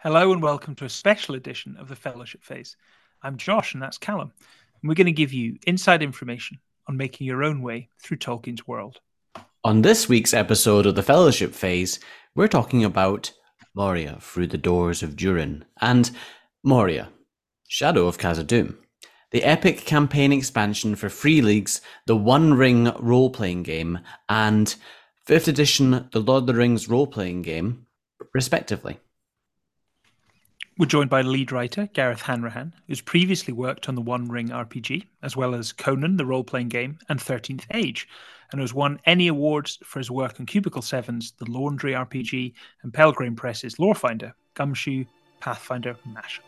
Hello and welcome to a special edition of the Fellowship Phase. I'm Josh and that's Callum, and we're going to give you inside information on making your own way through Tolkien's world. On this week's episode of the Fellowship Phase, we're talking about Moria through the doors of Durin and Moria, Shadow of Khazad-dûm, the epic campaign expansion for Free League's The One Ring role playing game and 5th edition The Lord of the Rings role playing game, respectively. We're joined by lead writer Gareth Hanrahan, who's previously worked on the One Ring RPG, as well as Conan, the role playing game, and 13th Age, and has won any awards for his work on Cubicle 7's The Laundry RPG and Pelgrane Press's Lorefinder, Gumshoe, Pathfinder, Mashup.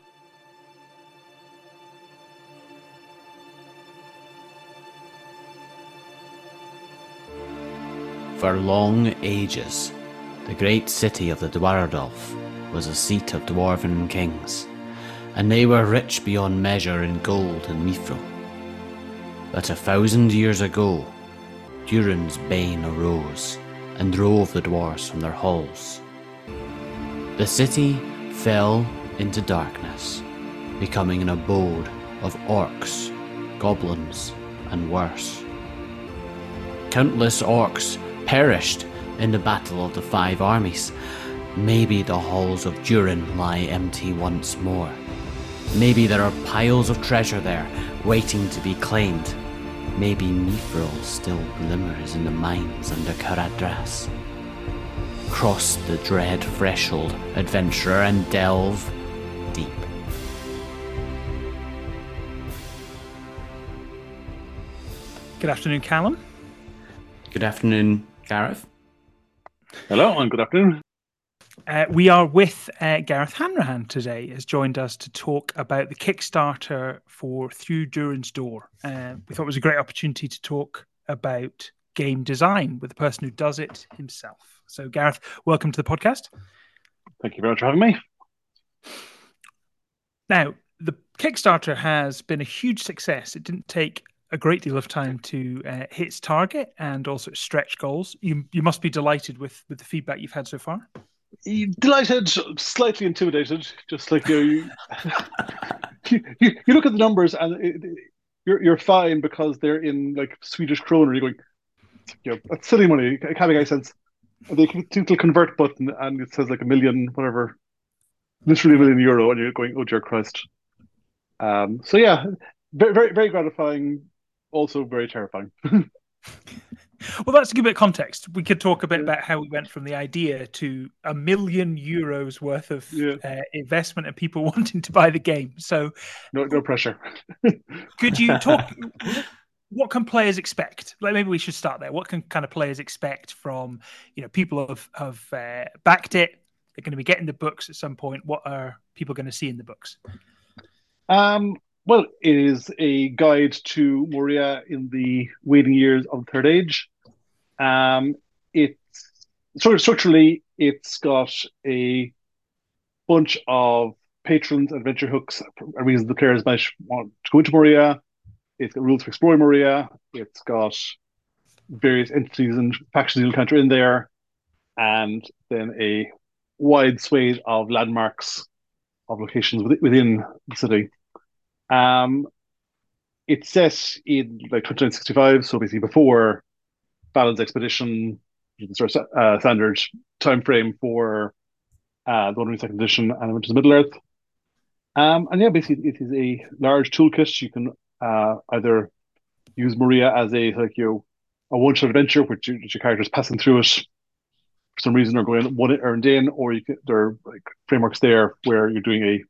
For long ages, the great city of the Dwarrowdelf was a seat of dwarven kings, and they were rich beyond measure in gold and mithril. But a thousand years ago, Durin's bane arose and drove the dwarves from their halls. The city fell into darkness, becoming an abode of orcs, goblins, and worse. Countless orcs perished in the Battle of the Five Armies. Maybe the halls of Durin lie empty once more. Maybe there are piles of treasure there waiting to be claimed. Maybe Mithril still glimmers in the mines under Caradhras. Cross the dread threshold, adventurer, and delve deep. Good afternoon, Callum. Good afternoon, Gareth. Hello, and good afternoon. Uh, we are with uh, Gareth Hanrahan today, has joined us to talk about the Kickstarter for Through Durin's Door. Uh, we thought it was a great opportunity to talk about game design with the person who does it himself. So, Gareth, welcome to the podcast. Thank you very much for having me. Now, the Kickstarter has been a huge success. It didn't take a great deal of time to uh, hit its target and also stretch goals. You you must be delighted with with the feedback you've had so far. Delighted, slightly intimidated, just like you. you, you, you look at the numbers and it, you're you're fine because they're in like Swedish kroner. You're going, you know, that's silly money. It can't make any sense. And they click the convert button and it says like a million, whatever, literally a million euro, and you're going, oh dear Christ. Um, so yeah, very very very gratifying also very terrifying. well, that's a good bit of context. We could talk a bit yeah. about how we went from the idea to a million euros worth of yeah. uh, investment and people wanting to buy the game. So, no, no pressure. could you talk? what can players expect? Like maybe we should start there. What can kind of players expect from you know people have have uh, backed it? They're going to be getting the books at some point. What are people going to see in the books? Um, well, it is a guide to Moria in the waiting years of the Third Age. Um, it's sort of structurally, it's got a bunch of patrons, adventure hooks, reasons the players might want to go into Moria. It's got rules for exploring Moria. It's got various entities and factions you'll encounter in there, and then a wide swathe of landmarks of locations within the city. Um, it's set in like 2965, so basically before Balin's expedition, sort of uh, standard time frame for uh, the One Second Edition and Adventures of Middle Earth. Um, and yeah, basically it is a large toolkit. You can uh, either use Moria as a like you know, a one shot adventure, which, which your character's passing through it for some reason or going one earned in, or you can, there are like frameworks there where you're doing a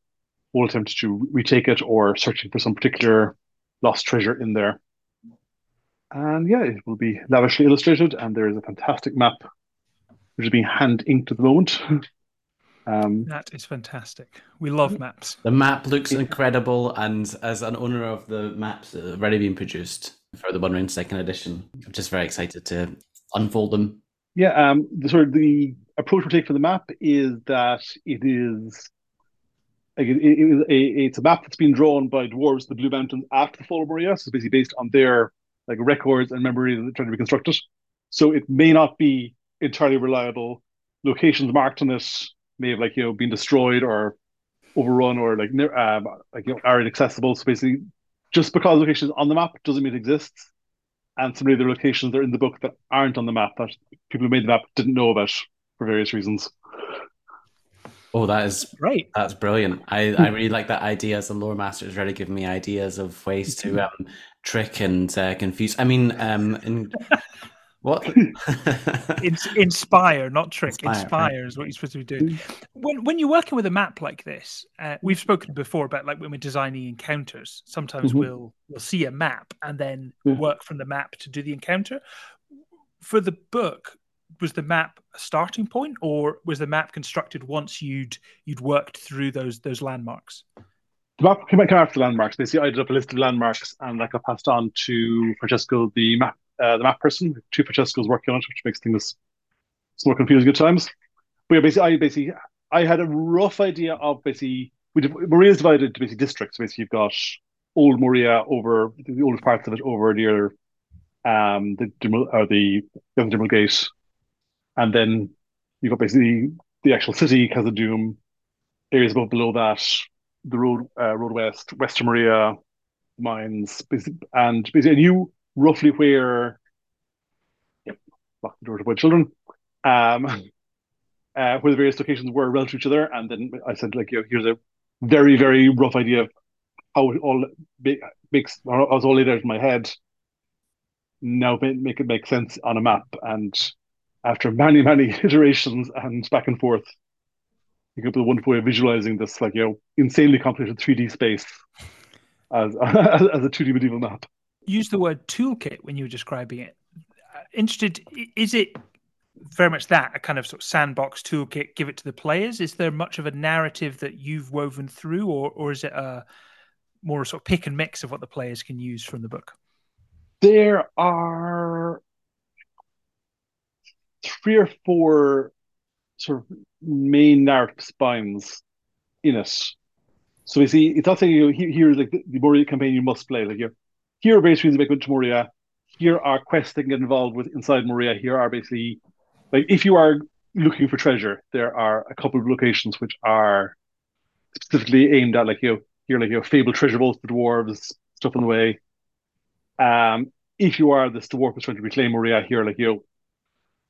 will attempt to retake it or searching for some particular lost treasure in there. And yeah, it will be lavishly illustrated, and there is a fantastic map which is being hand inked at the moment. Um, that is fantastic. We love maps. The map looks incredible, and as an owner of the maps that have already been produced for the One Ring Second Edition, I'm just very excited to unfold them. Yeah, um, the sort of the approach we take for the map is that it is like it, it, it, it's a map that's been drawn by dwarves the Blue Mountains after the fall of Moria, so it's basically based on their like records and memory they're trying to reconstruct it. So it may not be entirely reliable. Locations marked on it may have like you know been destroyed or overrun or like um, like you know are inaccessible. So basically, just because locations on the map doesn't mean it exists, and some of the locations that are in the book that aren't on the map that people who made the map didn't know about for various reasons. Oh, that is great. That's brilliant. I, I really like that idea as a lore master. It's really giving me ideas of ways to um, trick and uh, confuse. I mean, um, in, what? inspire, not trick. Inspire, inspire is what you're supposed to be doing. When when you're working with a map like this, uh, we've spoken before about like when we're designing encounters. Sometimes mm-hmm. we'll we'll see a map and then yeah. work from the map to do the encounter. For the book, was the map a starting point, or was the map constructed once you'd you'd worked through those those landmarks? The map came after the landmarks. Basically, I did up a list of landmarks and that got passed on to Francesco, the map uh, the map person. Two Francescos working on it, which makes things more confusing at times. But yeah, basically, I basically I had a rough idea of basically we did, Moria is divided into basically districts. Basically, you've got old Moria over the oldest parts of it over near um the or the Young Gate and then you've got basically the actual city, Khazad-dûm, areas above below that, the road, uh, road west, Western Moria mines, and basically I knew roughly where. Yep, lock the door to my children. Um, uh, where the various locations were relative to each other, and then I said, like, you know, here's a very, very rough idea of how it all makes. I was all laid out in my head. Now make it make sense on a map, and after many, many iterations and back and forth, you come up with a wonderful way of visualizing this, like, you know, insanely complicated 3D space as, as, as a 2D medieval map. Use the word toolkit when you were describing it. Uh, interested, is it very much that a kind of sort of sandbox toolkit? Give it to the players. Is there much of a narrative that you've woven through, or or is it a more sort of pick and mix of what the players can use from the book? There are three or four sort of main narrative spines in it. So we see it's not saying you know, here's like the, the Moria campaign you must play. Like you here are basically the make to Moria. Here are quests that can get involved with inside Moria. Here are basically like if you are looking for treasure, there are a couple of locations which are specifically aimed at like you know, here like you know, fabled treasure vaults for dwarves, stuff on the way. Um, if you are this dwarf who's trying to reclaim Moria, here like you know,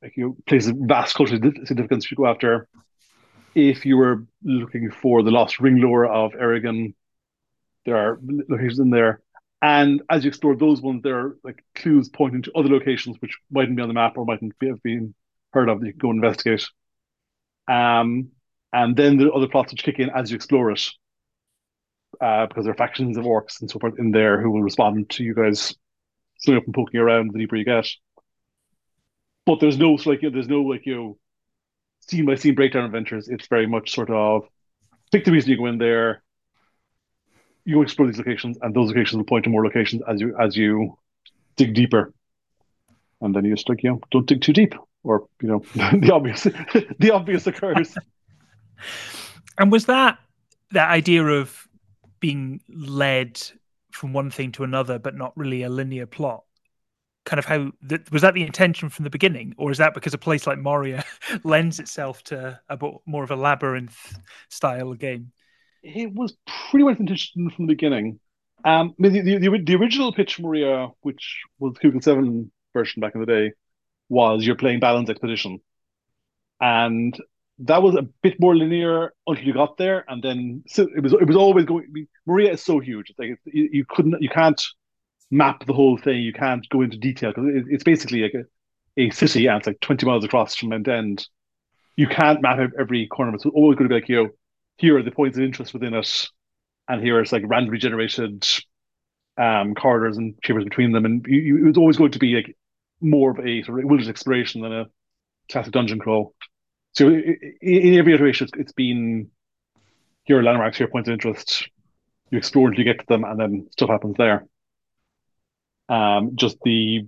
like you places vast cultural significance you go after. If you were looking for the lost ring lore of Eregion, there are locations in there. And as you explore those ones, there are like clues pointing to other locations which mightn't be on the map or mightn't have been heard of that you can go investigate. Um, and then the other plots which kick in as you explore it. Uh, because there are factions of orcs and so forth in there who will respond to you guys swimming up and poking around the deeper you get but there's no like there's no like you know scene by scene breakdown adventures. It's very much sort of pick the reason you go in there. You explore these locations, and those locations will point to more locations as you as you dig deeper. And then you just like you know don't dig too deep, or you know the obvious the obvious occurs. And was that that idea of being led from one thing to another, but not really a linear plot? Kind of how that was that the intention from the beginning, or is that because a place like Moria lends itself to a bit more of a labyrinth style game? It was pretty much intention from the beginning. Um, the, the, the, original pitch Moria, which was Cubicle Seven version back in the day, was you're playing Balin's Expedition, and that was a bit more linear until you got there, and then so it was it was always going. Moria is so huge; it's like you, you couldn't you can't map the whole thing. You can't go into detail because it, it's basically like a, a city and it's like 20 miles across from end to end. You can't map every corner. It's always going to be like, you know, here are the points of interest within it. And here it's like randomly generated um, corridors and chambers between them. And you, you, always going to be like more of a sort of wilderness exploration than a classic dungeon crawl. So in every iteration, it's, it's been here are landmarks, here are points of interest. You explore until you get to them, and then stuff happens there. Um, just the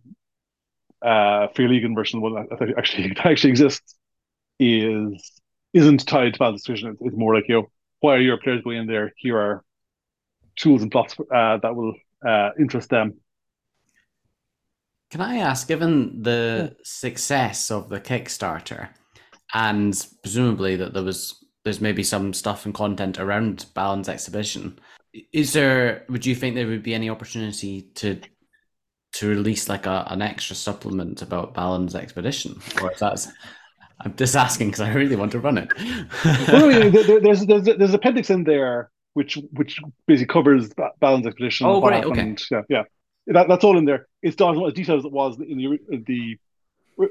uh, version, one that actually that actually exists, is isn't tied to Balin's Expedition. It's, more like you know, why are your players going in there? Here are tools and plots uh, that will uh, interest them. Can I ask, given the success of the Kickstarter, and presumably that there was there's maybe some stuff and content around Balin's exhibition. Is there? Would you think there would be any opportunity to to release like a, an extra supplement about Balin's expedition, or if that's I'm just asking because I really want to run it. well, there's, there's there's appendix in there which which basically covers Balin's expedition. Oh, right, okay. Yeah, yeah. That, that's all in there. It's not as detailed as it was in the the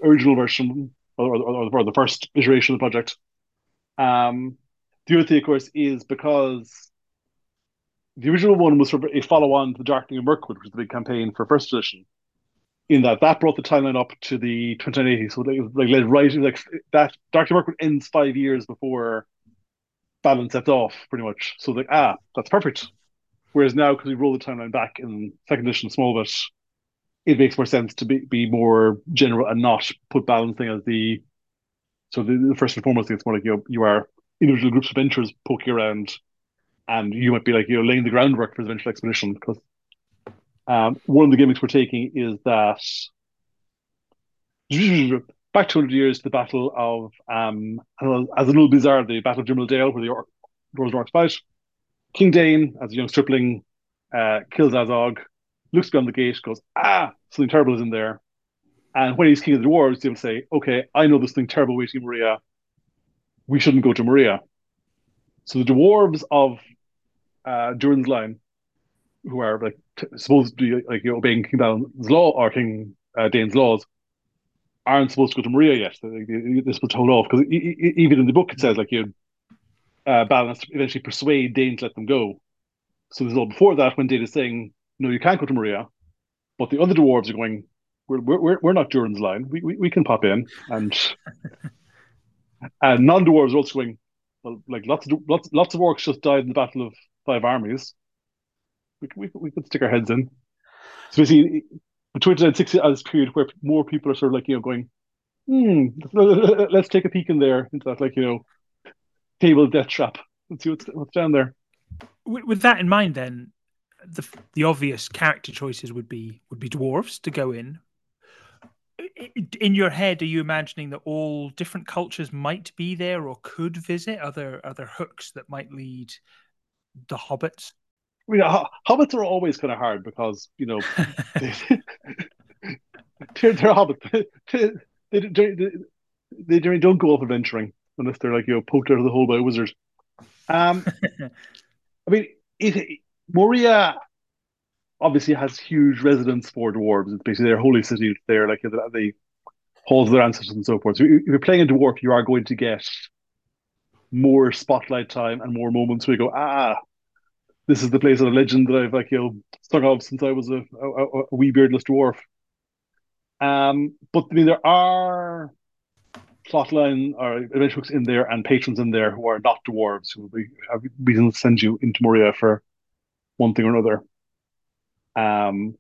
original version or, or, or the first iteration of the project. Um, the other thing, of course, is because the original one was sort of a follow-on to the Darkening of Mirkwood, which was the big campaign for first edition. In that, that brought the timeline up to the 2980s, so they like led right like that. Darkening of Mirkwood ends five years before Balin sets off, pretty much. So like, ah, that's perfect. Whereas now, because we roll the timeline back in second edition small bit, it makes more sense to be, be more general and not put balancing as the so the, the first and foremost thing it's more like you you are individual groups of adventurers poking around and you might be like you know laying the groundwork for the eventual expedition because um, one of the gimmicks we're taking is that back 200 years the battle of um as a little bizarre the battle of Dimrill Dale where the Or- Lords Orcs fight. King Dain as a young stripling uh, kills Azog looks beyond the gate goes ah something terrible is in there. And when he's king of the dwarves he'll say okay I know this thing terrible waiting Moria. We shouldn't go to Moria. So the dwarves of uh, Durin's line, who are like t- supposed to be like you know, obeying King Balin's law or King uh, Dain's laws, aren't supposed to go to Moria yet. They're supposed to hold off because even in the book it says like you, uh, Balin has to eventually persuade Dain to let them go. So there's all before that when Dain is saying, "No, you can't go to Moria, but the other dwarves are going, "We're we're we're not Durin's line. We we, we can pop in." And and non dwarves are also going, well, like lots of lots lots of orcs just died in the Battle of Five Armies. We we we could stick our heads in. So between and sixty as period where more people are sort of like you know going, hmm, let's take a peek in there into that like you know table death trap and see what's what's down there. With, with that in mind, then the the obvious character choices would be would be dwarves to go in in your head, are you imagining that all different cultures might be there or could visit? Other other hooks that might lead the hobbits? I mean, hobbits are always kind of hard because you know they, are they're hobbits. They, they, they, they, don't go off adventuring unless they're like you know poked out of the hole by a wizard. Um, I mean, it, Moria obviously has huge residence for dwarves. It's basically their holy city. They're like the, the halls of their ancestors and so forth. So if you're playing a dwarf, you are going to get more spotlight time and more moments where you go, ah, this is the place of legend that I've like you know sung of since I was a, a, a wee beardless dwarf. Um, but I mean there are plotline or adventure books in there and patrons in there who are not dwarves who will be have reasons to send you into Moria for one thing or another. Um,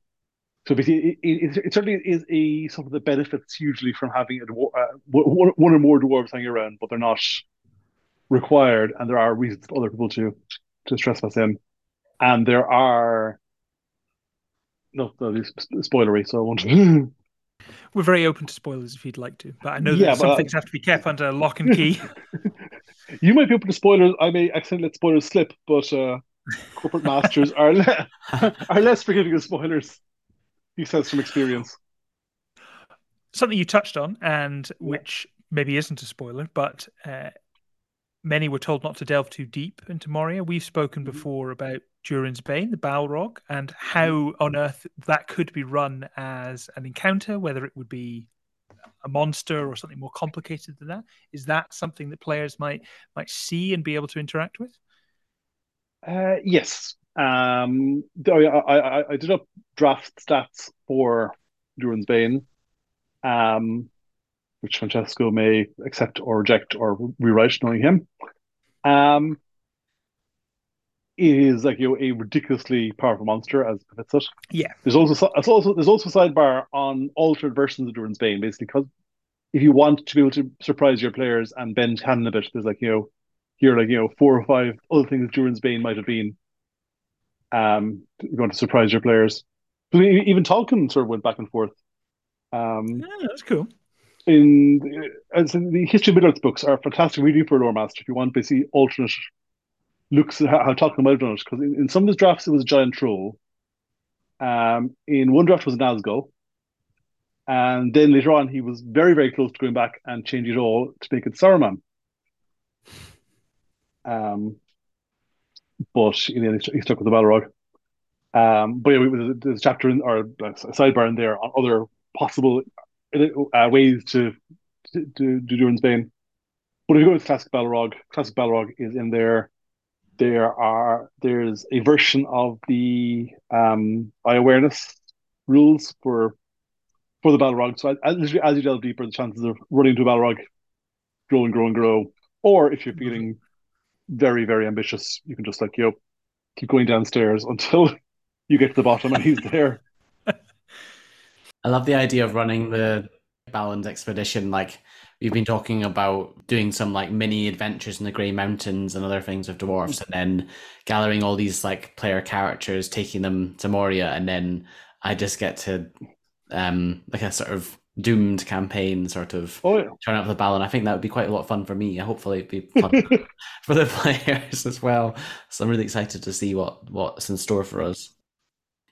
so basically, it, it, it, certainly is a sort of the benefits hugely from having a uh, one, one or more dwarves hanging around, but they're not required, and there are reasons for other people to to trespass in, and there are no, no spoilery, so I won't. We're very open to spoilers if you'd like to, but I know yeah, that some uh, things have to be kept under lock and key. you might be open to spoilers. I may accidentally let spoilers slip, but uh, corporate masters are le- are less forgiving of spoilers. He says from experience. Something you touched on, and which maybe isn't a spoiler, but uh, many were told not to delve too deep into Moria. We've spoken mm-hmm. before about Durin's Bane, the Balrog, and how on earth that could be run as an encounter, whether it would be a monster or something more complicated than that. Is that something that players might might see and be able to interact with? Uh, yes. Um, I, I, I did up draft stats for Durin's Bane, um, which Francesco may accept or reject or rewrite, knowing him. Um, it is like you know a ridiculously powerful monster as befits it. Yeah. There's also there's also there's also a sidebar on altered versions of Durin's Bane, basically because if you want to be able to surprise your players and bend canon a bit, there's like you know here like you know four or five other things Durin's Bane might have been. Um, you want to surprise your players. Even Tolkien sort of went back and forth. Um, yeah, that's cool. in as in the history of Middle Earth books are fantastic reading for a lore master if you want basically alternate looks at how, how might have done it. Because in, in, some of his drafts it was a giant troll. Um, in one draft was an Nazgul. And then later on he was very, very close to going back and changing it all to make it Saruman. Um, but in the end, he stuck with the Balrog. Um, but yeah, there's a chapter in, or a sidebar in there on other possible uh, ways to, to, to do Durin's Bane. But if you go with classic Balrog, classic Balrog is in there. There are there's a version of the um, eye awareness rules for for the Balrog. So as, as you delve deeper, the chances of running into a Balrog grow and grow and grow. Or if you're feeling very very ambitious, you can just like you know keep going downstairs until you get to the bottom and he's there. I love the idea of running the Balin expedition. Like we've been talking about doing some like mini adventures in the Grey Mountains and other things with dwarfs, and then gathering all these like player characters, taking them to Moria, and then I just get to um like a sort of doomed campaign sort of oh, yeah. turn up the Balland. I think that would be quite a lot of fun for me. Hopefully it'd be fun for the players as well. So I'm really excited to see what what's in store for us.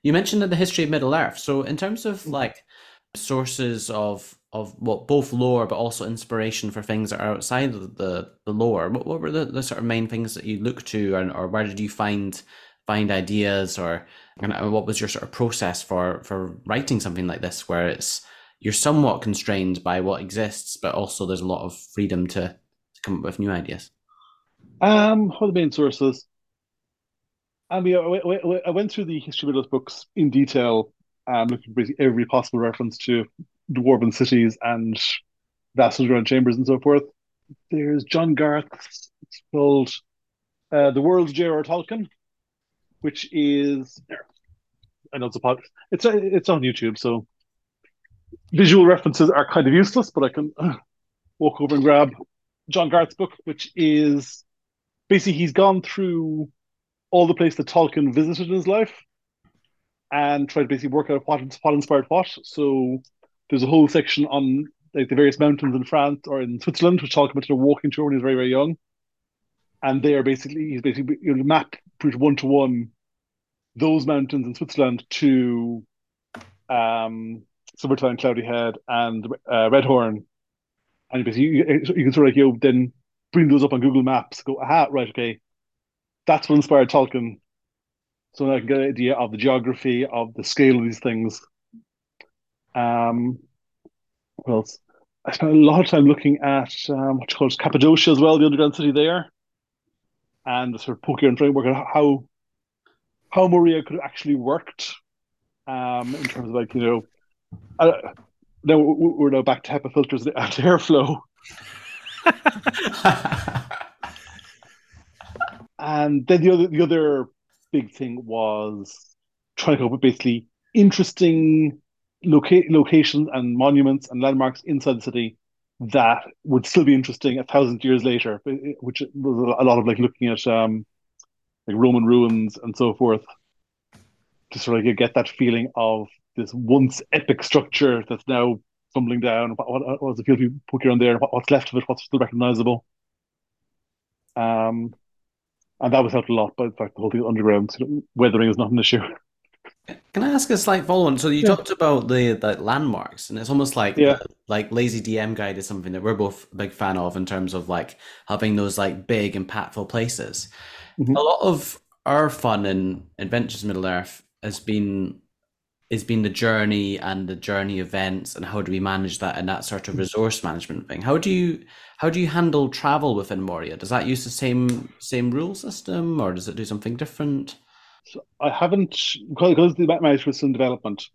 You mentioned that the history of Middle Earth. So in terms of like sources of of what both lore but also inspiration for things that are outside of the the lore, what, what were the, the sort of main things that you look to, and or where did you find find ideas, or and what was your sort of process for for writing something like this, where it's you're somewhat constrained by what exists, but also there's a lot of freedom to, to come up with new ideas. Um, what are the main sources? I mean, I went through the history of those books in detail, um, looking for every possible reference to dwarven cities and vast around chambers and so forth. There's John Garth's, it's called uh, The World's J.R.R. Tolkien, which is, I know it's a podcast, it's, a, it's on YouTube, so visual references are kind of useless, but I can uh, walk over and grab John Garth's book, which is basically he's gone through all the places that Tolkien visited in his life and tried to basically work out what, what inspired what. So there's a whole section on like the various mountains in France or in Switzerland, which Tolkien went to walking tour when he's very, very young. And they are basically he's basically you map pretty one to one those mountains in Switzerland to um Silvertine, Cloudy Head, and uh, Redhorn. And basically you, you can sort of like you know, then bring those up on Google Maps, go, aha, right, okay, that's what inspired Tolkien. So I can get an idea of the geography, of the scale of these things. Um, else? I spent a lot of time looking at um, what you call Cappadocia as well, the underground city there, and sort of poking and trying to work out how how Moria could have actually worked um, in terms of like you know. Uh, now we're now back to HEPA filters and airflow. And then the other the other big thing was trying to come up with basically interesting loca- locations and monuments and landmarks inside the city that would still be interesting a thousand years later, which was a lot of like looking at um, like Roman ruins and so forth to sort of get that feeling of this once epic structure that's now tumbling down. What, what, what feel to be put around there? What, what's left of it? What's still recognizable? Um, and that was helped a lot by the fact the whole thing is underground So weathering is not an issue. Can I ask a slight follow-on? So you yeah. talked about the, the landmarks, and it's almost like yeah. like Lazy DM Guide is something that we're both a big fan of in terms of like having those like big impactful places. Mm-hmm. A lot of our fun in Adventures Middle Earth has been has been the journey and the journey events and how do we manage that and that sort of mm-hmm. resource management thing. How do you how do you handle travel within Moria? Does that use the same same rule system, or does it do something different? So I haven't because the management was in development.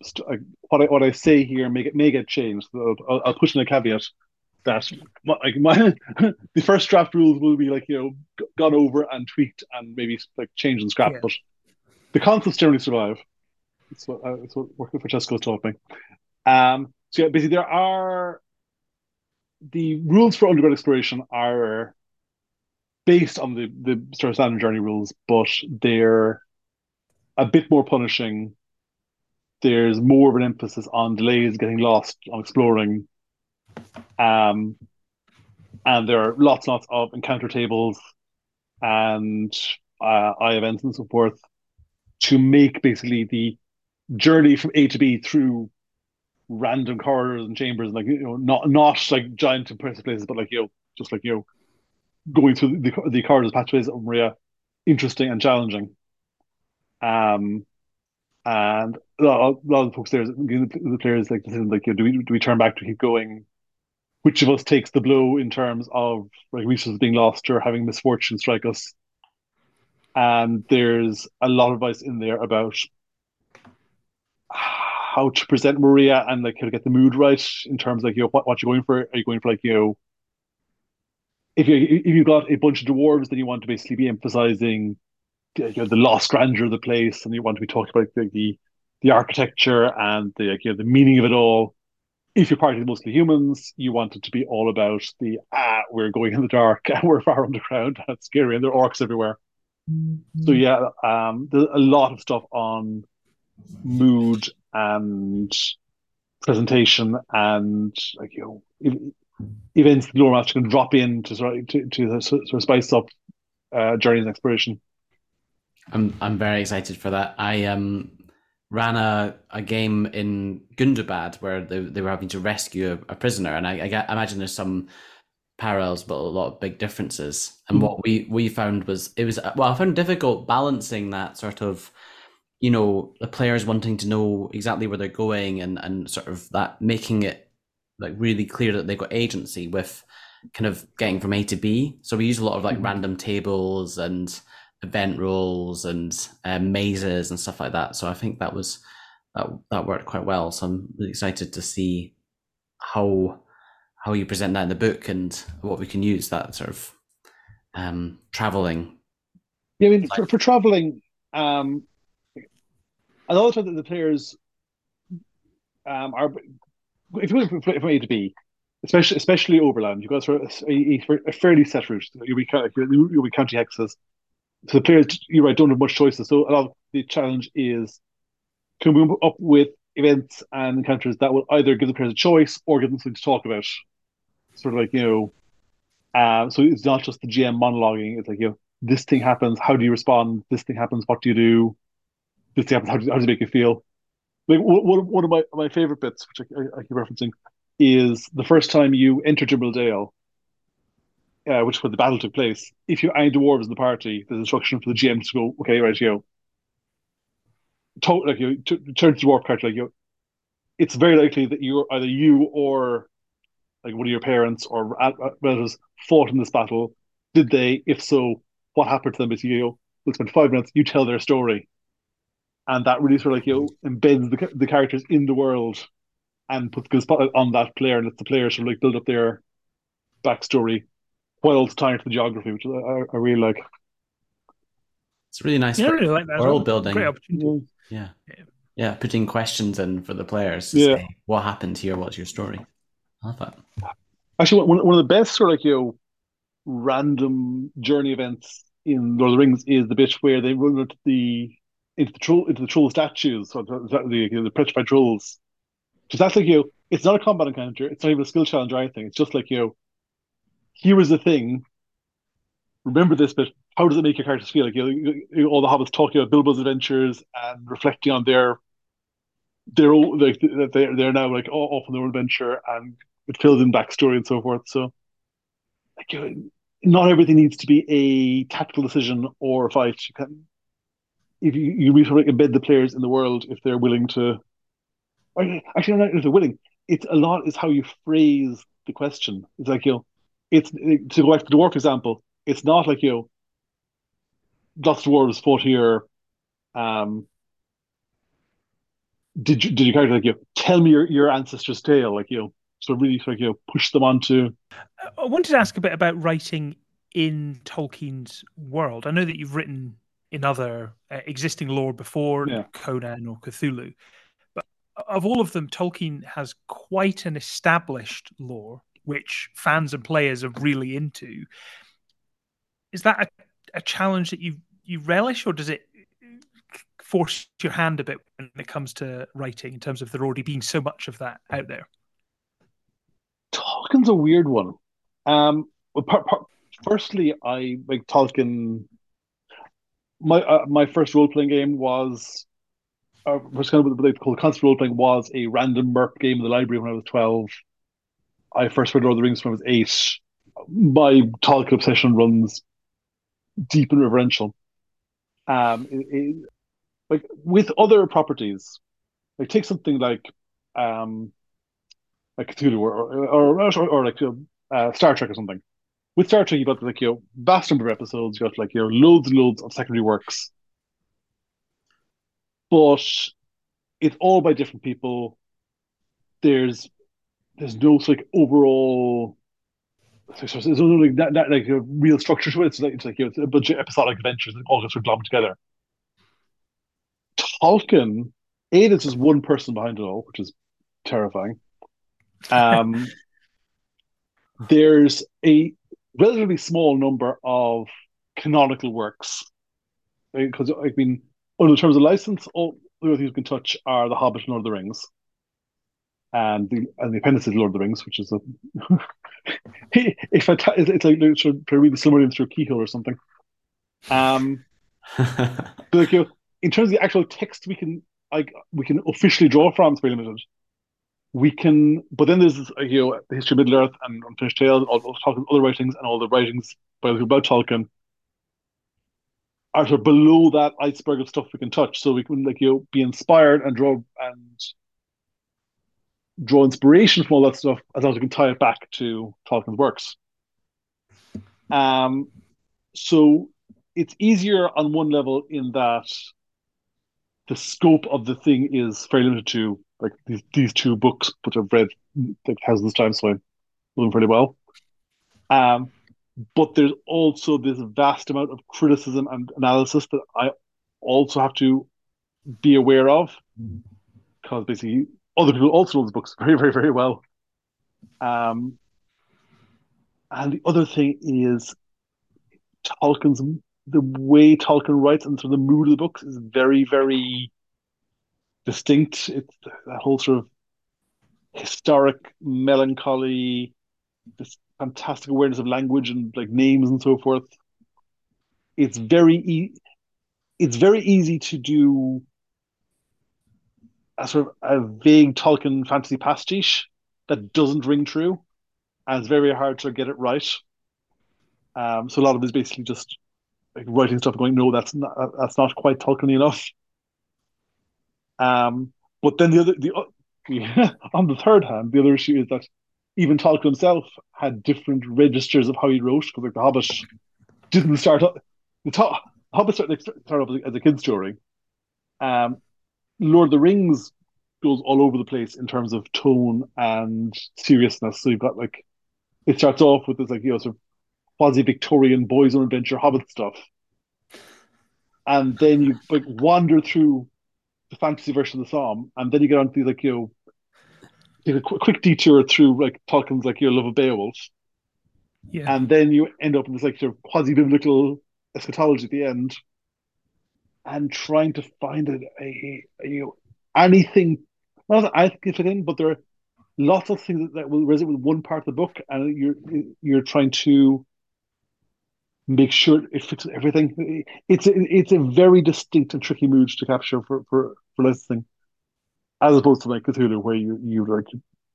What I what I say here may get may get changed. So I'll, I'll push in a caveat that like my the first draft rules will be like you know gone over and tweaked and maybe like changed and scrapped, yeah. but the concepts generally survive. It's what uh, it's what Francesco taught me. Um, so yeah, basically there are the rules for underground exploration are based on the the sort of standard journey rules, but they're a bit more punishing. There's more of an emphasis on delays, getting lost, on exploring, Um, and there are lots lots of encounter tables and uh, eye events and so forth to make basically the journey from A to B through random corridors and chambers, and like you know, not not like giant impressive places, but like you know, just like you know, going through the the corridors, pathways of Moria, interesting and challenging. Um, and a lot, a lot of the folks there, the players like like, you know, do we do we turn back to keep going? Which of us takes the blow in terms of like resources being lost or having misfortune strike us? And there's a lot of advice in there about how to present Moria and like how to get the mood right in terms of like you know what, what you're going for. Are you going for like you know if you if you've got a bunch of dwarves, then you want to basically be emphasizing you know, the lost grandeur of the place, and you want to be talking about the the, the architecture and the like, you know the meaning of it all. If you're partying mostly humans, you want it to be all about the ah, we're going in the dark and we're far underground and it's scary and there are orcs everywhere. Mm-hmm. So yeah, um, there's a lot of stuff on mood and presentation and like you know events the lore master can drop in to sort of, to, to sort of spice up uh, journeys and exploration. I'm I'm very excited for that. I um ran a, a game in Gundabad where they, they were having to rescue a, a prisoner, and I, I, I, imagine there's some parallels, but a lot of big differences. And mm what we we found was it was well, I found difficult balancing that sort of you know the players wanting to know exactly where they're going and and sort of that making it like really clear that they've got agency with kind of getting from A to B. So we use a lot of like mm-hmm. random tables and event rules and um, mazes and stuff like that. So I think that was that that worked quite well. So I'm really excited to see how how you present that in the book and what we can use that sort of um, traveling. Yeah, I mean, for, for traveling, um, a lot of times the players um, are if you're going from A to B, especially especially overland, you go through a, a, a fairly set route. You'll be you'll be county hexes. So the players, you're right, don't have much choices. So a lot of the challenge is can we up with events and encounters that will either give the players a choice or give them something to talk about. Sort of like you know, um, so it's not just the GM monologuing. It's like you know, this thing happens. How do you respond? This thing happens. What do you do? This thing happens. How, do, how does it make you feel? like one, one of my, my favorite bits, which I, I keep referencing, is the first time you enter Dimrill Dale, uh, which is where the battle took place. If you add dwarves in the party, there's instruction for the GM to go, okay, right, you to, like you to, turn to the dwarf character, like you, it's very likely that you're either you or like one of your parents or relatives fought in this battle. Did they? If so, what happened to them? Basically, you know, we'll spend five minutes. You tell their story and that really sort of like you know, embeds the the characters in the world and puts the spotlight on that player and lets the players sort of like build up their backstory while tying to the geography, which I, I really like. It's really nice. Yeah, I really like that. World well. building. Great opportunity. Yeah. yeah. yeah. putting questions in for the players. yeah. Say, what happened here? What's your story? I love that. Actually, one, one of the best sort of like, you know, random journey events in Lord of the Rings is the bit where they run into the into the troll into the troll statues or the the, the petrified trolls. Just that's like you. It's not a combat encounter. It's not even a skill challenge or anything. It's just like you. Here is the thing. Remember this bit. How does it make your characters feel? Like you, you, all the hobbits talking about Bilbo's adventures and reflecting on their their like they're they're now like off on their own adventure and it fills in backstory and so forth. So like you, not everything needs to be a tactical decision or a fight. You can if you, you really sort of embed the players in the world if they're willing to actually not if they're willing it's a lot is how you phrase the question it's like you know it's to go back to the dwarf example it's not like you know lots of dwarves fought here um did you did you character like you know, tell me your, your ancestors tale like you know so really sort of you know push them onto i wanted to ask a bit about writing in tolkien's world i know that you've written in other uh, existing lore before yeah. Conan or Cthulhu. But of all of them, Tolkien has quite an established lore, which fans and players are really into. Is that a, a challenge that you you relish, or does it force your hand a bit when it comes to writing in terms of there already being so much of that out there? one's a weird one. Um, well, firstly, I like Tolkien. My uh, my first role playing game was, uh, was kind of what they call constant role playing was a random MERP game in the library when I was twelve. I first read Lord of the Rings when I was eight. My Tolkien obsession runs deep and reverential. Um, it, it, like with other properties, like take something like um, like Cthulhu or or, or, or like uh, Star Trek or something. With Star Trek, you've got like you know vast number of episodes. You've got like you know loads and loads of secondary works, but it's all by different people. There's there's no like overall there's no like that, that like a real structure to it. It's like it's like you know, it's a bunch of episodic adventures that all get sort of glommed together. Tolkien, A, there's just one person behind it all, which is terrifying. Um, there's a relatively small number of canonical works. Because, I mean, under the terms of license, all the other things we can touch are The Hobbit and Lord of the Rings. And the and the appendices of Lord of the Rings, which is a if I t- it's like to read the Silmarillion through a keyhole or something. Um, but like you know, in terms of the actual text we can like we can officially draw from, it's very limited. We can, but then there's you know the history of Middle Earth and Unfinished Tales, all, all other writings, and all the writings by about Tolkien are sort of below that iceberg of stuff we can touch. So we can like you know, be inspired and draw and draw inspiration from all that stuff as long as we can tie it back to Tolkien's works. Um, so it's easier on one level in that the scope of the thing is very limited to like these these two books, which I've read like thousands of times, so I know them pretty well. Um, but there's also this vast amount of criticism and analysis that I also have to be aware of because basically other people also know the books very, very, very well. Um, and the other thing is Tolkien's the way Tolkien writes and sort of the mood of the books is very, very distinct. It's that whole sort of historic melancholy, this fantastic awareness of language and like names and so forth. It's very e- it's very easy to do a sort of a vague Tolkien fantasy pastiche that doesn't ring true, and it's very hard to get it right. Um, so a lot of it is basically just like writing stuff, and going, "No, that's not that's not quite Tolkien enough." Um, but then the other the on the third hand, the other issue is that even Tolkien himself had different registers of how he wrote because like the Hobbit didn't start up the top, Hobbit started, started off as a kid's story. Um, Lord of the Rings goes all over the place in terms of tone and seriousness. So you've got like it starts off with this like you know sort of quasi Victorian boys on adventure Hobbit stuff, and then you like wander through the fantasy version of the Somme, and then you get onto like you know a qu- quick detour through like Tolkien's like your love of Beowulf, Yeah. and then you end up in this like sort of quasi biblical eschatology at the end, and trying to find a, a, a you know anything. Not that I it fit in, but there are lots of things that, that will resonate with one part of the book, and you're you're trying to make sure it fits everything. It's a, it's a very distinct and tricky mood to capture for for for licensing, as opposed to like Cthulhu, where you you like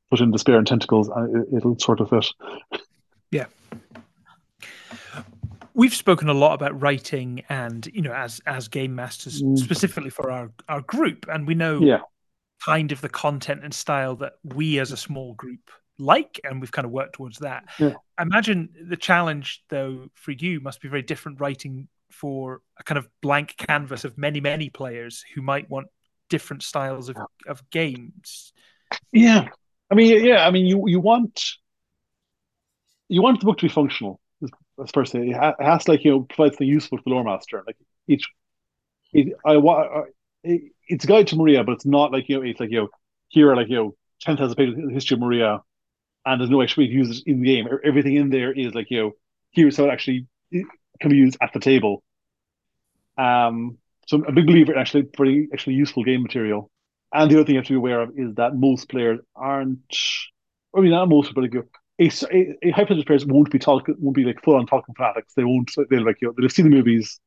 put in despair and tentacles, and it, it'll sort of fit. Yeah. We've spoken a lot about writing and, you know, as as game masters Mm. specifically for our our group and we know Yeah, kind of the content and style that we as a small group like and we've kind of worked towards that. Yeah. I imagine the challenge though for you must be very different writing for a kind of blank canvas of many many players who might want different styles of, of games. yeah. I mean, yeah. I mean, you you want you want the book to be functional. As per se, it has to like you know provide something useful for the lore master. Like each, it, I want it, it's a guide to Moria, but it's not like you know it's like you know here are like you know ten thousand pages of history of Moria, and there's no extra way to use it in the game. Everything in there is like you know here's how it actually can be used at the table. Um, so I'm a big believer in actually pretty actually useful game material. And the other thing you have to be aware of is that most players aren't. I mean, not most, but like, you a, a, a hypothetical players won't be talking, won't be like full on Tolkien fanatics. They won't. They'll like you know, they'll have seen the movies,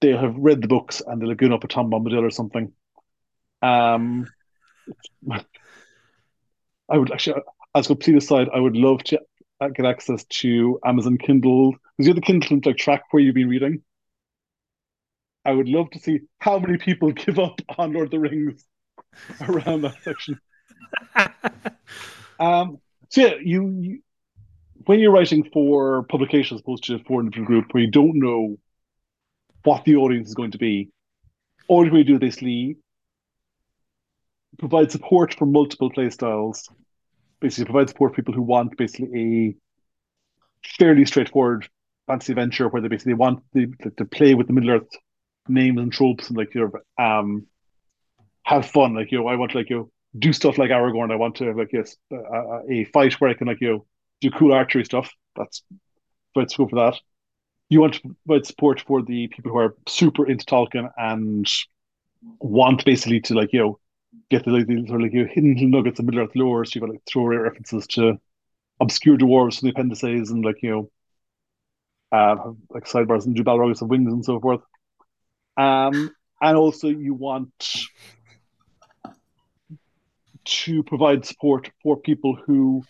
they'll have read the books, and they'll have gone up a Tom Bombadil or something. Um, I would actually, as a complete aside, I would love to get access to Amazon Kindle because you have the Kindle like track where you've been reading. I would love to see how many people give up on Lord of the Rings around that section. um, so yeah, you, you, when you're writing for publication as opposed to for an individual group where you don't know what the audience is going to be, all we do is basically provide support for multiple play styles. Basically, provide support for people who want basically a fairly straightforward fantasy adventure where they basically want the, to play with the Middle Earth names and tropes and like you um have fun. Like you know, I want like you know, do stuff like Aragorn. I want to like yes, a, a fight where I can like you know, do cool archery stuff. That's let's go for that. You want to provide support for the people who are super into Tolkien and want basically to like you know get the like the sort of like you know, hidden nuggets of Middle Earth lore. So you've got like throw references to obscure dwarves from the appendices and like you know uh, like sidebars and do Balrogs of wings and so forth. Um, and also you want to provide support for people who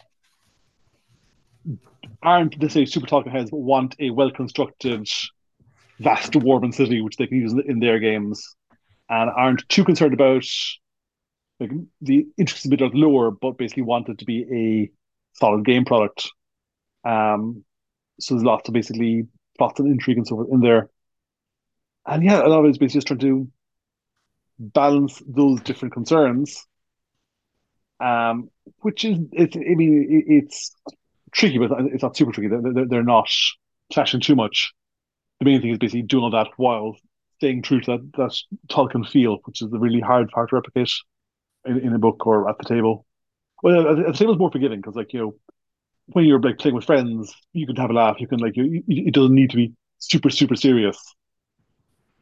aren't necessarily super Tolkien heads, but want a well constructed, vast dwarven city which they can use in their games, and aren't too concerned about like the intricacies a bit lower, but basically want it to be a solid game product. Um, so there's lots of basically plots and intrigue and so forth in there. And yeah, a lot of it is basically just trying to balance those different concerns. Um, which is, it's, I mean, it, it's tricky, but it's not super tricky. They're, they're not clashing too much. The main thing is basically doing all that while staying true to that, that Tolkien feel, which is the really hard part to replicate in, in a book or at the table. Well, at the table is more forgiving because, like, you know, when you're like playing with friends, you can have a laugh. You can like, you, it doesn't need to be super, super serious.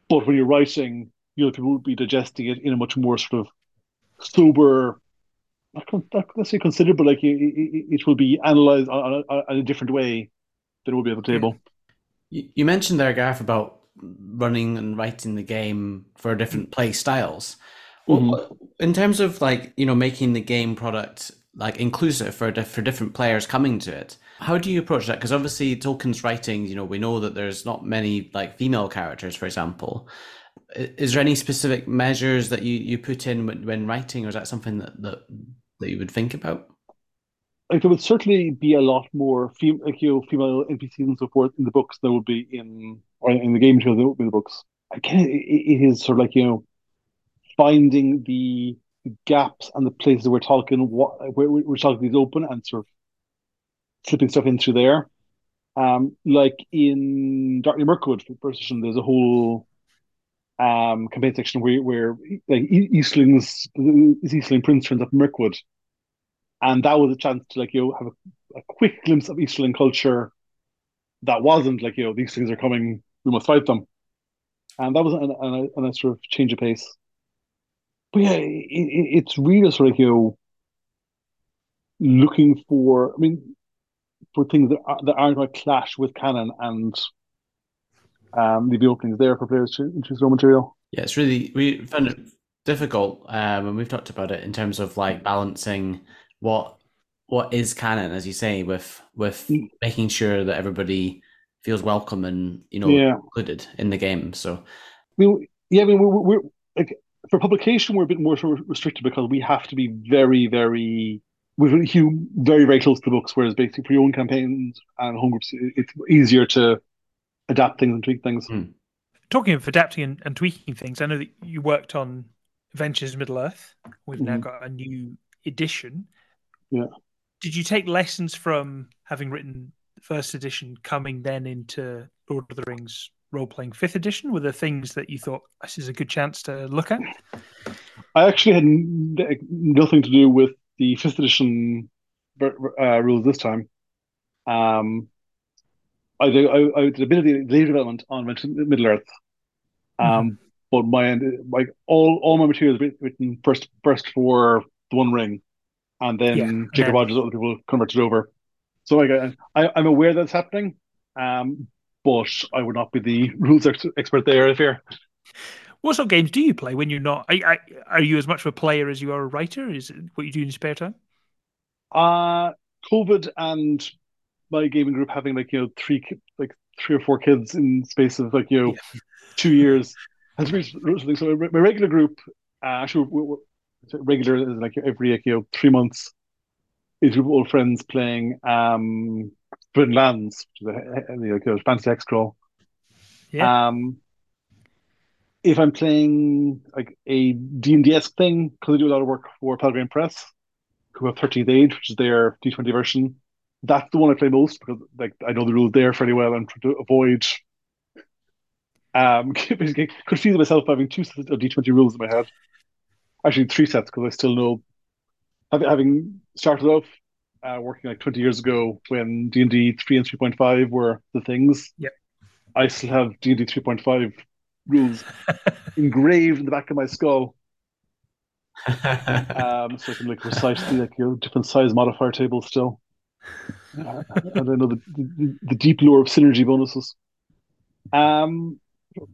But when you're writing, you know, people will be digesting it in a much more sort of sober, necessarily considered, but like it, it, it will be analyzed on, on, on, a different way than it will be at the table. You, you mentioned there, Gareth, about running and writing the game for different play styles. Mm-hmm. in terms of like you know making the game product like inclusive for for different players coming to it, how do you approach that? Because obviously Tolkien's writing, you know, we know that there's not many like female characters, for example. Is there any specific measures that you, you put in when, when writing, or is that something that, that that you would think about? Like there would certainly be a lot more fem- like, you know, female NPCs and so forth in the books than would be in or in the game than would be in the books. Again, it, it is sort of like you know finding the gaps and the places where Tolkien what where, where Tolkien is open and sort of slipping stuff in through there. Um, like in Dark Near Mirkwood, first edition, there's a whole um, campaign section where where like Easterling's Easterling Prince turns up in Mirkwood, and that was a chance to like you know have a, a quick glimpse of Easterling culture that wasn't like you know these things are coming, we must fight them, and that was a sort of change of pace. But yeah, it, it, it's really sort of you know looking for. I mean, for things that, are, that aren't going to clash with canon and um, leave the openings there for players to introduce raw material. Yeah, it's really we found it difficult, um, and we've talked about it in terms of like balancing what what is canon, as you say, with with mm. making sure that everybody feels welcome and you know yeah. included in the game. So, I mean, yeah, I mean, we're, we're like for publication, we're a bit more restricted because we have to be very, very we've very very close to the books, whereas basically for your own campaigns and home groups, it's easier to adapt things and tweak things. Mm. Talking of adapting and, and, tweaking things, I know that you worked on Adventures Middle Earth. We've mm-hmm. now got a new edition. Yeah. Did you take lessons from having written first edition, coming then into Lord of the Rings role playing fifth edition? Were there things that you thought this is a good chance to look at? I actually had nothing to do with the fifth edition uh, rules this time. Um, I did, I, I did a bit of the later development on Middle Earth, um, mm-hmm. but my like all all my materials written first first for the One Ring, and then Yeah, Jacob and- Rogers, other people converted over. So like, I, I'm aware that's happening, um, but I would not be the rules ex- expert there. I fear. What sort of games do you play when you're not? Are, are- are you as much of a player as you are a writer? Is it what you do in your spare time? Uh COVID and my gaming group having like you know three like three or four kids in space of like you know two years has reached something. So my regular group, uh, actually, we're- regular like every like, you know three months. Is group of old friends playing um Forbidden Lands, which is a, like a fantasy hex crawl. Yeah. Um, if I'm playing like a D&D esque thing, because I do a lot of work for Pelgrane Press, who have 13th Age, which is their D20 version, that's the one I play most because like I know the rules there fairly well and try to avoid um basically confusing myself having two sets of D20 rules in my head. Actually, three sets because I still know having, having started off uh, working like 20 years ago when D&D 3 and 3.5 were the things. Yep. I still have D&D 3.5 rules engraved in the back of my skull. Um, so I can like recite the like you know, different size modifier tables still. Uh, and I know the, the, the deep lore of synergy bonuses. Um,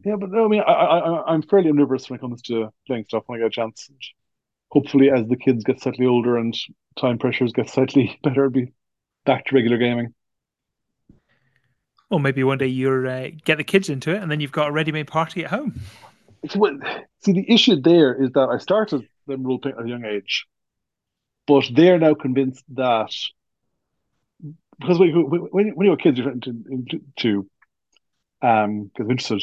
yeah, but no, I mean, I, I, I- I'm fairly omnivorous when it comes to playing stuff when I get a chance. Hopefully, as the kids get slightly older and time pressures get slightly better, I'll be back to regular gaming. Or maybe one day you're uh, get the kids into it, and then you've got a ready-made party at home. What, see, the issue there is that I started them role playing at a young age, but they're now convinced that because when, you- when, when you're kids, you're into, into to um, get interested,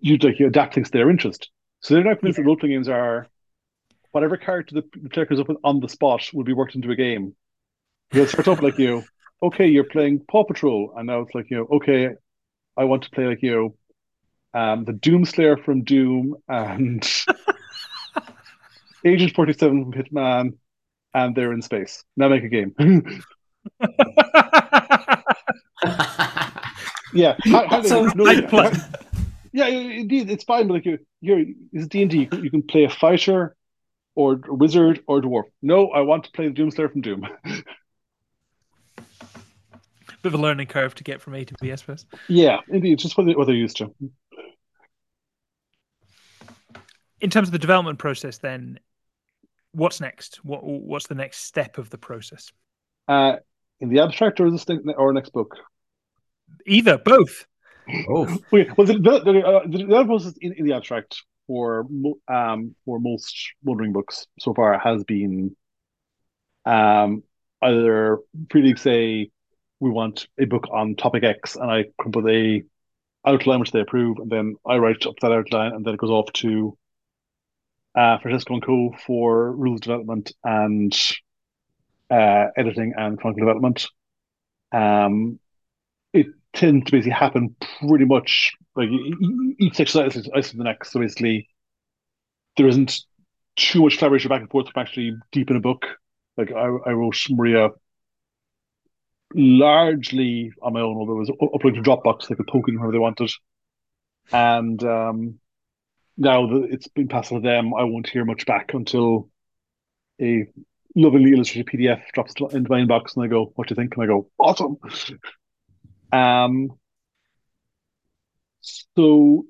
you like you adapt things to their interest. So they're now convinced that role playing games are whatever character the, the player comes up with on the spot will be worked into a game. They'll start off like you, okay, you're playing Paw Patrol, and now it's like you know, okay, I want to play like you, um, the Doomslayer from Doom and Agent Forty Seven from Hitman, and they're in space. Now make a game. yeah, how, how That sounds no, like yeah, how- yeah, indeed, it's fine. But like you, you're D and D. You can play a fighter, or a wizard, or a dwarf. No, I want to play the Doomslayer from Doom. Bit of a learning curve to get from A to B, I suppose. yeah, indeed, just what, they, what they're used to. In terms of the development process, then, what's next? What what's the next step of the process? Uh, in the abstract, or this thing, or next book. Either, both. Oh, well, the, the, the, uh, the development process in, in the abstract for um for most One Ring books so far has been um either pre say we want a book on topic X and I with a outline which they approve and then I write up that outline and then it goes off to uh Francesco and Co for rules development and uh editing and chronicle development. Um it tends to basically happen pretty much like each exercise is the next. So basically, there isn't too much collaboration back and forth from actually deep in a book. Like I, I wrote Moria largely on my own, although it was uploaded to Dropbox. They could poke in wherever they wanted. And um, now that it's been passed on to them, I won't hear much back until a lovingly illustrated PDF drops into my inbox, and I go, "What do you think?" And I go, "Awesome." Um, so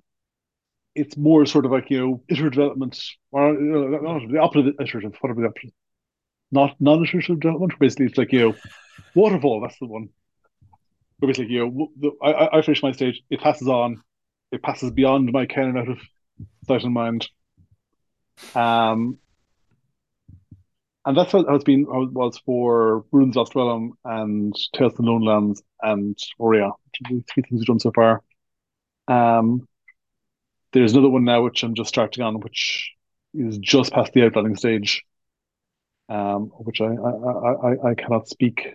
it's more sort of like you know iterative development, or you know, not the opposite of iterative, whatever the opposite. Not non-iterative development. Basically, it's like you know waterfall. That's the one. But basically, you know, the, I, I finish my stage. It passes on. It passes beyond my canon out of sight and mind. Um, and that's how, how it's been. How it was for Ruins Lost Realm and Tales of the Lone Lands and Moria. which are the Three things we've done so far. Um, there's another one now which I'm just starting on, which is just past the outlining stage, um, which I I, I, I cannot speak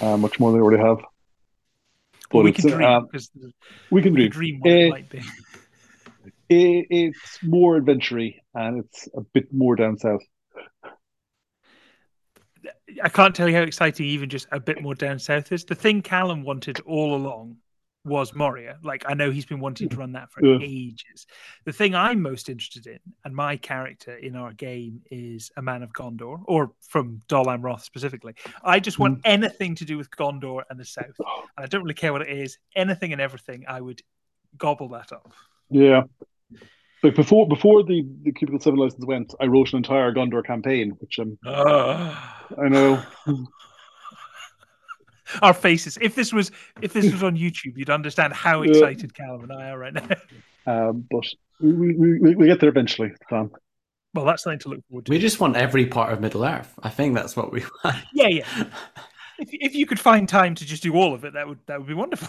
uh, much more than I already have. But we can dream uh, We can we dream. can dream what it Eh, might be. It, it's more adventure and it's a bit more down south. I can't tell you how exciting even just a bit more down south is. The thing Callum wanted all along was Moria. Like I know he's been wanting to run that for Yeah. ages. The thing I'm most interested in, and my character in our game is a man of Gondor, or from Dol Amroth specifically. I just want anything to do with Gondor and the South, and I don't really care what it is. Anything and everything, I would gobble that up. Yeah. Like before before the, the Cubicle 7 license went, I wrote an entire Gondor campaign, which um, I know. Our faces. If this was if this was on YouTube, you'd understand how Yeah. excited Callum and I are right now. Um, but we, we, we, we get there eventually. Sam. well, that's something to look forward to. We just want every part of Middle Earth. I think that's what we want. Yeah, yeah. If, if you could find time to just do all of it, that would that would be wonderful.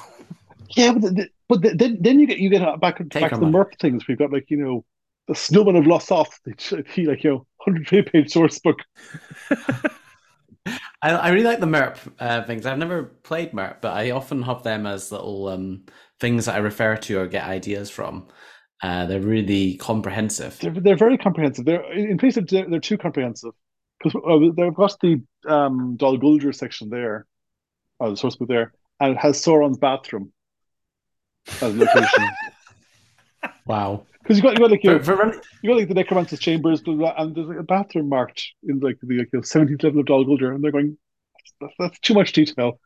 Yeah, but, the, but the, then then you get you get back, Take back to the money. MERP things. We've got like you know the Snowman of Lossoth. He like you know hundred page source book. I, I really like the MERP uh, things. I've never played MERP, but I often have them as little um, things that I refer to or get ideas from. Uh, they're really comprehensive. They're, they're very comprehensive. They're in place of they're, they're too comprehensive because uh, they've got the um, Dol Guldur section there, or the source book there, and it has Sauron's bathroom as a location. Wow. Because you got you got like your, for run- you got like the necromancer's chambers, blah, blah, and there's like a bathroom marked in like the like, seventeenth level of Dol Guldur, and they're going, that's, that's too much detail.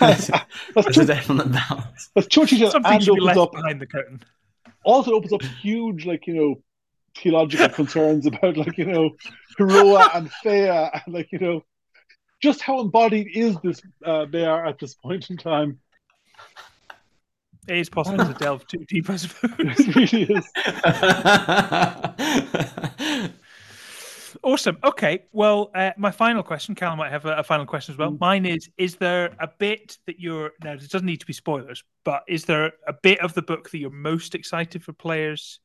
that's, that's there's a too, definite balance. that's too much detail, Something and should be opens left up behind the curtain. also opens up huge like you know theological concerns about like you know hröa and fëa and like you know just how embodied is this uh, they are at this point in time. It is possible to delve too deep, I suppose. It really is. Awesome. Okay. Well, uh, my final question, Callum might have a, a final question as well. Mm. Mine is: Is there a bit that you're now? It doesn't need to be spoilers, but is there a bit of the book that you're most excited for players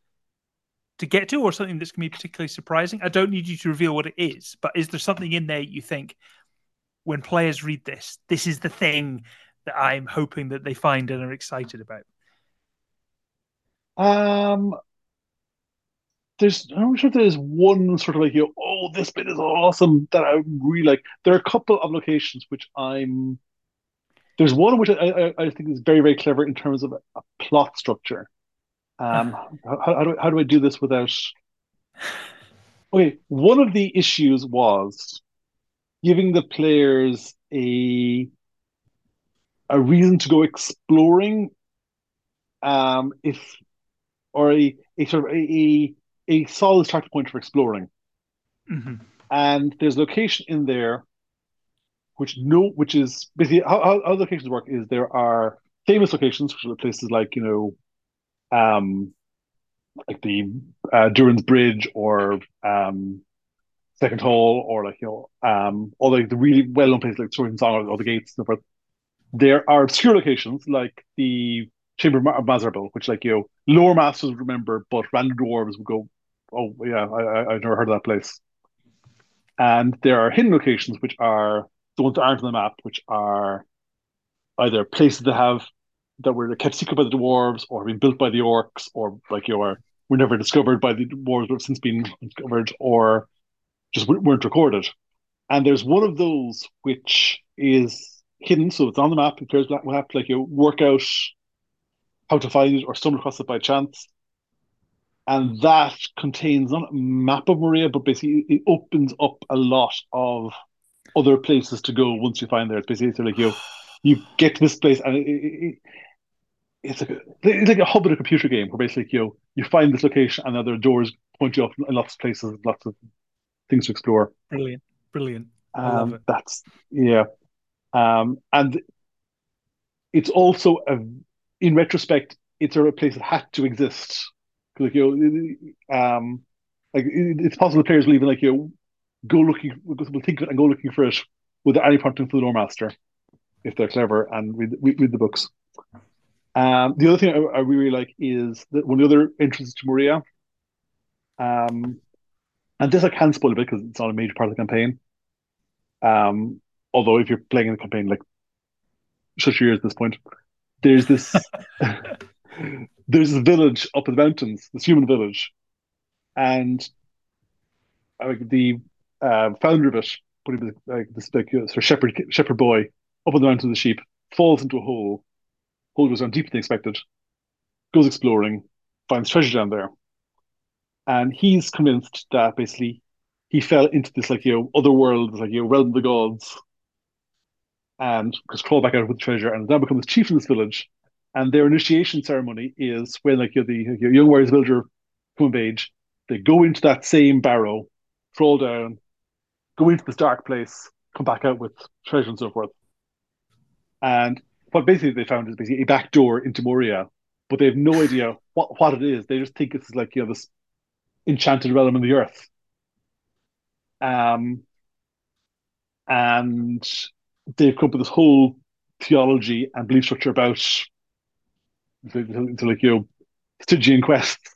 to get to, or something that's going to be particularly surprising? I don't need you to reveal what it is, but is there something in there you think when players read this, this is the thing that I'm hoping that they find and are excited about? Um, there's I'm sure there's one sort of like you know, oh this bit is awesome that I really like. There are a couple of locations which I'm. There's one which I, I, I think is very very clever in terms of a plot structure. Um, how, how do I, how do I do this without? Okay, one of the issues was giving the players a a reason to go exploring. Um, if or a, a sort of a, a, a solid start point for exploring. hmm And there's location in there which no which is basically how, how, how locations work is there are famous locations, which are places like, you know, um like the uh, Durin's Bridge or um Second Hall or like, you know, um all like the really well known places like Sword and Song or, or the gates and so forth. There are obscure locations like the Chamber of Ma- Mazarbul, which like you know, lower masters would remember, but random dwarves would go, "Oh yeah, I, I I've never heard of that place." And there are hidden locations, which are the ones that aren't on the map, which are either places that have that were kept secret by the dwarves, or have been built by the orcs, or like you are were never discovered by the dwarves, but have since been discovered, or just weren't recorded. And there's one of those which is hidden, so it's on the map. Players will have to like you work out how to find it or stumble across it by chance. And that contains not a map of Moria, but basically it opens up a lot of other places to go once you find there. It's basically like you you get to this place and it, it, it, it's like a, it's like a hub in a computer game where basically you you find this location and other doors point you up in lots of places, lots of things to explore. Brilliant. Brilliant. I love Um, it. That's yeah, um, and it's also a, in retrospect, it's a place that had to exist. Like you know, um, like it, it's possible players will even like you know, go looking, will think and go looking for it without any prompting from the master if they're clever and read, read, read the books. Um, the other thing I, I really like is that one of the other entrances to Moria. Um, and this I can spoil a bit because it's not a major part of the campaign. Um, although if you're playing in the campaign, like shut your ears at this point. There's this there's this village up in the mountains, this human village, and like the uh, founder of it, was like this like uh, sort of shepherd shepherd boy up on the mountain with the sheep, falls into a hole, hole goes down deeper than expected, goes exploring, finds treasure down there. And he's convinced that basically he fell into this like you know other world, like you know realm of the gods, and just crawled back out with the treasure, and now becomes chief of this village. And their initiation ceremony is when like you're the young warriors villager come of age, they go into that same barrow, crawl down, go into this dark place, come back out with treasure and so forth. And what basically they found is basically a back door into Moria, but they have no idea what, what it is. They just think it's like you know this enchanted realm in the earth. Um, and they've come up with this whole theology and belief structure about to, to, to like you know Stygian quests.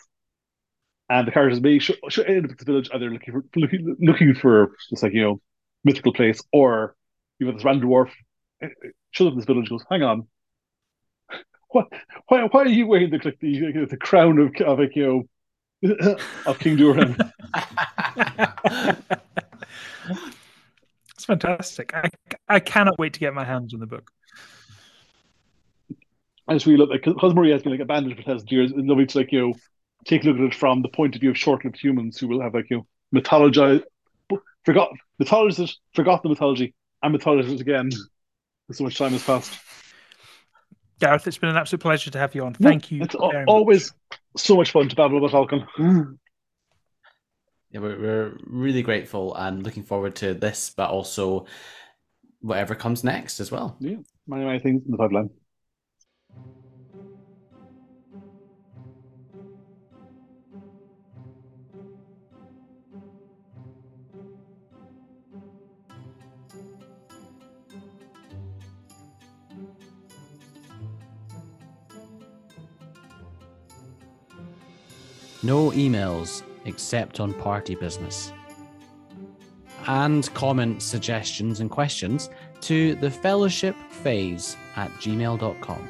And the characters may should, end up at the village either looking for looking, looking for this like you know mythical place, or you have this random dwarf eh, eh, shows up in this village goes, hang on, what, why, why are you wearing the like, the, the crown of, of like, you know of King Durin? fantastic. I, I cannot wait to get my hands on the book. I just really love like because Moria has been like abandoned for thousands of years. It's lovely to like you know take a look at it from the point of view of short-lived humans who will have like you know mythologize, forgot mythologists forgot the mythology and mythologize it again. So much time has passed. Gareth, it's been an absolute pleasure to have you on. Thank you. It's always much. so much fun to babble about Tolkien. Yeah, we're, we're really grateful and looking forward to this, but also whatever comes next as well. Yeah, many, many things in the pipeline. No emails except on party business. And comment suggestions and questions to the fellowship phase at gmail.com.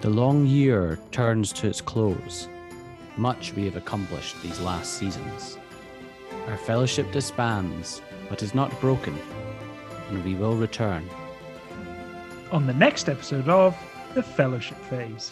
The long year turns to its close. Much we have accomplished these last seasons. Our fellowship disbands, but is not broken, and we will return. On the next episode of the Fellowship Phase.